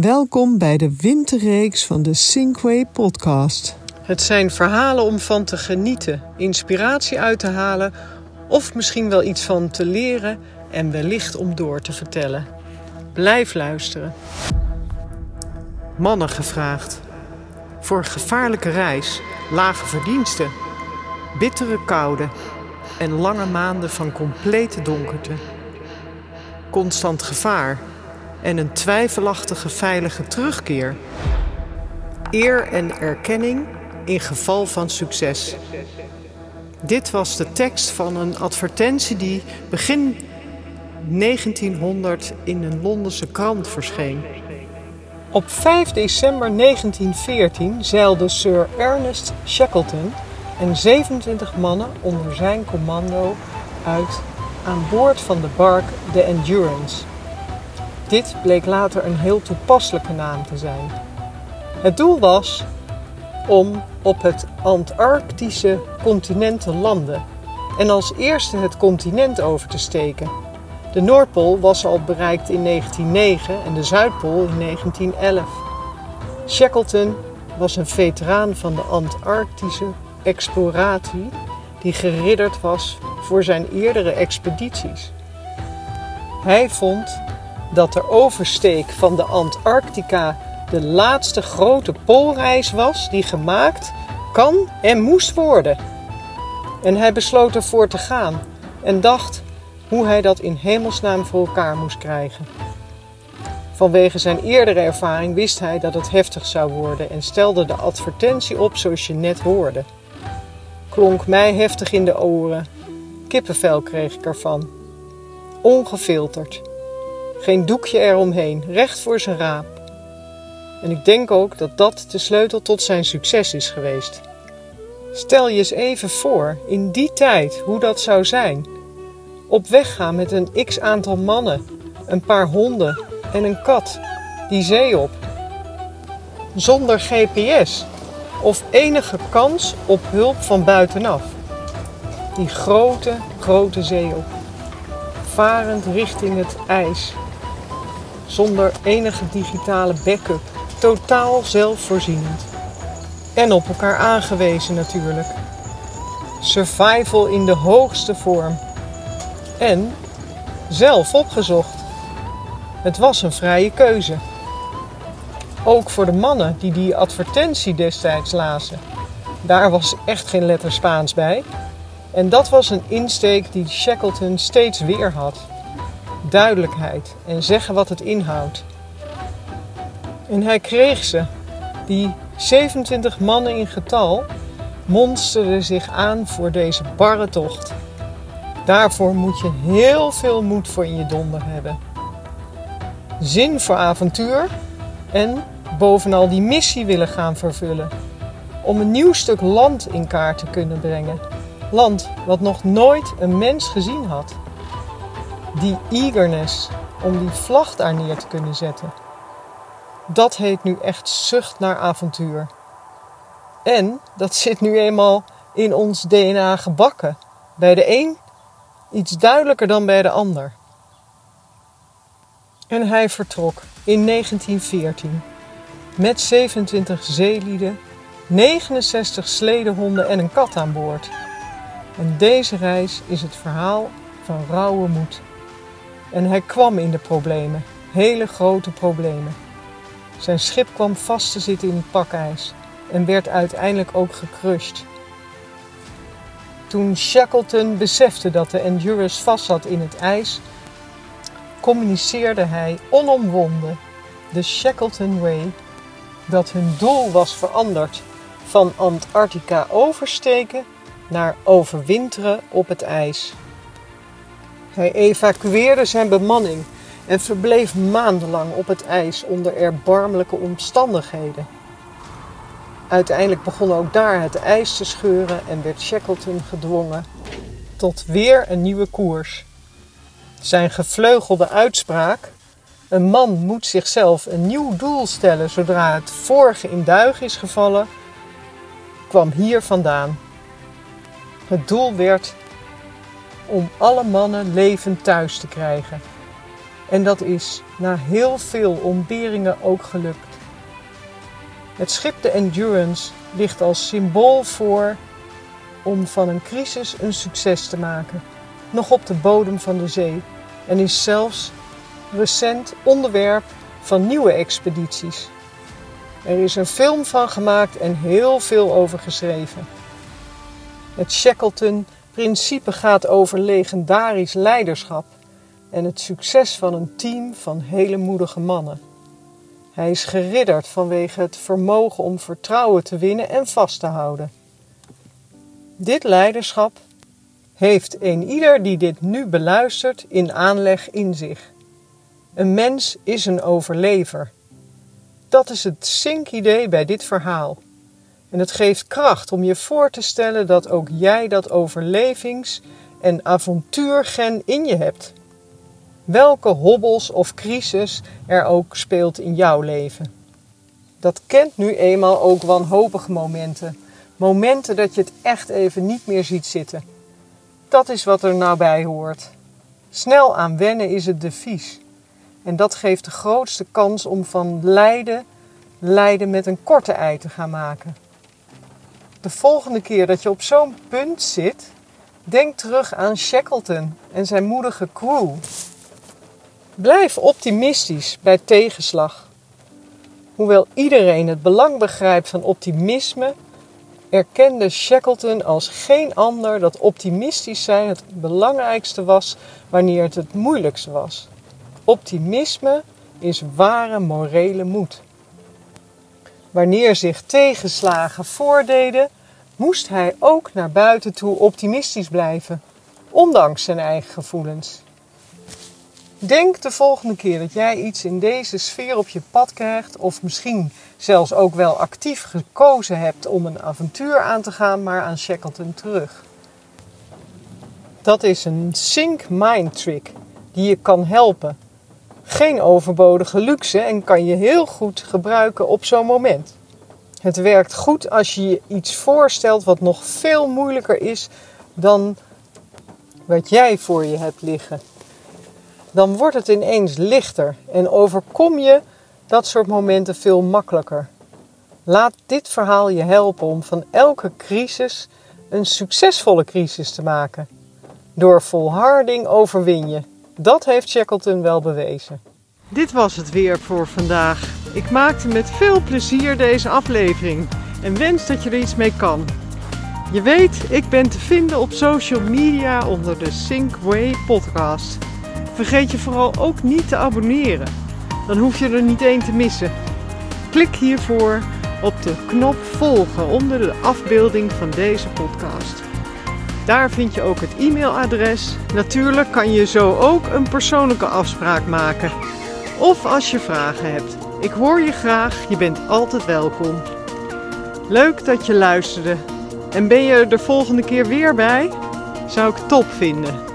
Welkom bij de winterreeks van de Sinkway podcast. Het zijn verhalen om van te genieten, inspiratie uit te halen of misschien wel iets van te leren en wellicht om door te vertellen. Blijf luisteren. Mannen gevraagd. Voor gevaarlijke reis, lage verdiensten, bittere koude en lange maanden van complete donkerte. Constant gevaar en een twijfelachtige veilige terugkeer. Eer en erkenning in geval van succes. Dit was de tekst van een advertentie die begin 1900 in een Londense krant verscheen. Op 5 december 1914 zeilden Sir Ernest Shackleton en 27 mannen onder zijn commando uit aan boord van de bark de Endurance. Dit bleek later een heel toepasselijke naam te zijn. Het doel was om op het Antarctische continent te landen en als eerste het continent over te steken. De Noordpool was al bereikt in 1909 en de Zuidpool in 1911. Shackleton was een veteraan van de Antarctische exploratie die geridderd was voor zijn eerdere expedities. Hij vond dat de oversteek van de Antarctica de laatste grote poolreis was die gemaakt kan en moest worden. En hij besloot ervoor te gaan en dacht hoe hij dat in hemelsnaam voor elkaar moest krijgen. Vanwege zijn eerdere ervaring wist hij dat het heftig zou worden en stelde de advertentie op zoals je net hoorde. Klonk mij heftig in de oren. Kippenvel kreeg ik ervan. Ongefilterd. Geen doekje eromheen, recht voor zijn raap. En ik denk ook dat dat de sleutel tot zijn succes is geweest. Stel je eens even voor, in die tijd, hoe dat zou zijn. Op weg gaan met een x aantal mannen, een paar honden en een kat, die zee op. Zonder GPS of enige kans op hulp van buitenaf. Die grote, grote zee op. Varend richting het ijs. Zonder enige digitale backup. Totaal zelfvoorzienend. En op elkaar aangewezen natuurlijk. Survival in de hoogste vorm. En zelf opgezocht. Het was een vrije keuze. Ook voor de mannen die die advertentie destijds lazen. Daar was echt geen letter Spaans bij. En dat was een insteek die Shackleton steeds weer had. Duidelijkheid en zeggen wat het inhoudt. En hij kreeg ze. Die 27 mannen in getal monsterden zich aan voor deze barre tocht. Daarvoor moet je heel veel moed voor in je donder hebben. Zin voor avontuur en bovenal die missie willen gaan vervullen. Om een nieuw stuk land in kaart te kunnen brengen. Land wat nog nooit een mens gezien had. Die eagerness om die vlag daar neer te kunnen zetten. Dat heet nu echt zucht naar avontuur. En dat zit nu eenmaal in ons DNA gebakken. Bij de een iets duidelijker dan bij de ander. En hij vertrok in 1914 met 27 zeelieden, 69 sledehonden en een kat aan boord. En deze reis is het verhaal van rauwe moed. En hij kwam in de problemen, hele grote problemen. Zijn schip kwam vast te zitten in het pakijs en werd uiteindelijk ook gecrushed. Toen Shackleton besefte dat de Endurance vast zat in het ijs, communiceerde hij onomwonden de Shackleton Way dat hun doel was veranderd van Antarctica oversteken naar overwinteren op het ijs. Hij evacueerde zijn bemanning en verbleef maandenlang op het ijs onder erbarmelijke omstandigheden. Uiteindelijk begon ook daar het ijs te scheuren en werd Shackleton gedwongen tot weer een nieuwe koers. Zijn gevleugelde uitspraak: een man moet zichzelf een nieuw doel stellen zodra het vorige in duig is gevallen, kwam hier vandaan. Het doel werd om alle mannen levend thuis te krijgen. En dat is na heel veel ontberingen ook gelukt. Het schip de Endurance ligt als symbool voor om van een crisis een succes te maken, nog op de bodem van de zee, en is zelfs recent onderwerp van nieuwe expedities. Er is een film van gemaakt en heel veel over geschreven. Het Shackleton-principe gaat over legendarisch leiderschap en het succes van een team van hele moedige mannen. Hij is geridderd vanwege het vermogen om vertrouwen te winnen en vast te houden. Dit leiderschap heeft een ieder die dit nu beluistert in aanleg in zich. Een mens is een overlever. Dat is het zinkidee bij dit verhaal. En het geeft kracht om je voor te stellen dat ook jij dat overlevings- en avontuurgen in je hebt. Welke hobbels of crisis er ook speelt in jouw leven. Dat kent nu eenmaal ook wanhopige momenten. Momenten dat je het echt even niet meer ziet zitten. Dat is wat er nou bij hoort. Snel aan wennen is het devies. En dat geeft de grootste kans om van lijden, lijden met een korte ei te gaan maken. De volgende keer dat je op zo'n punt zit, denk terug aan Shackleton en zijn moedige crew. Blijf optimistisch bij tegenslag. Hoewel iedereen het belang begrijpt van optimisme, erkende Shackleton als geen ander dat optimistisch zijn het belangrijkste was wanneer het het moeilijkste was. Optimisme is ware morele moed. Wanneer zich tegenslagen voordeden, moest hij ook naar buiten toe optimistisch blijven, ondanks zijn eigen gevoelens. Denk de volgende keer dat jij iets in deze sfeer op je pad krijgt, of misschien zelfs ook wel actief gekozen hebt om een avontuur aan te gaan, maar aan Shackleton terug. Dat is een sync mind trick die je kan helpen. Geen overbodige luxe en kan je heel goed gebruiken op zo'n moment. Het werkt goed als je je iets voorstelt wat nog veel moeilijker is dan wat jij voor je hebt liggen dan wordt het ineens lichter en overkom je dat soort momenten veel makkelijker. Laat dit verhaal je helpen om van elke crisis een succesvolle crisis te maken. Door volharding overwin je. Dat heeft Shackleton wel bewezen. Dit was het weer voor vandaag. Ik maakte met veel plezier deze aflevering en wens dat je er iets mee kan. Je weet, ik ben te vinden op social media onder de Sync podcast. Vergeet je vooral ook niet te abonneren. Dan hoef je er niet één te missen. Klik hiervoor op de knop volgen onder de afbeelding van deze podcast. Daar vind je ook het e-mailadres. Natuurlijk kan je zo ook een persoonlijke afspraak maken. Of als je vragen hebt. Ik hoor je graag, je bent altijd welkom. Leuk dat je luisterde. En ben je er de volgende keer weer bij? Zou ik top vinden.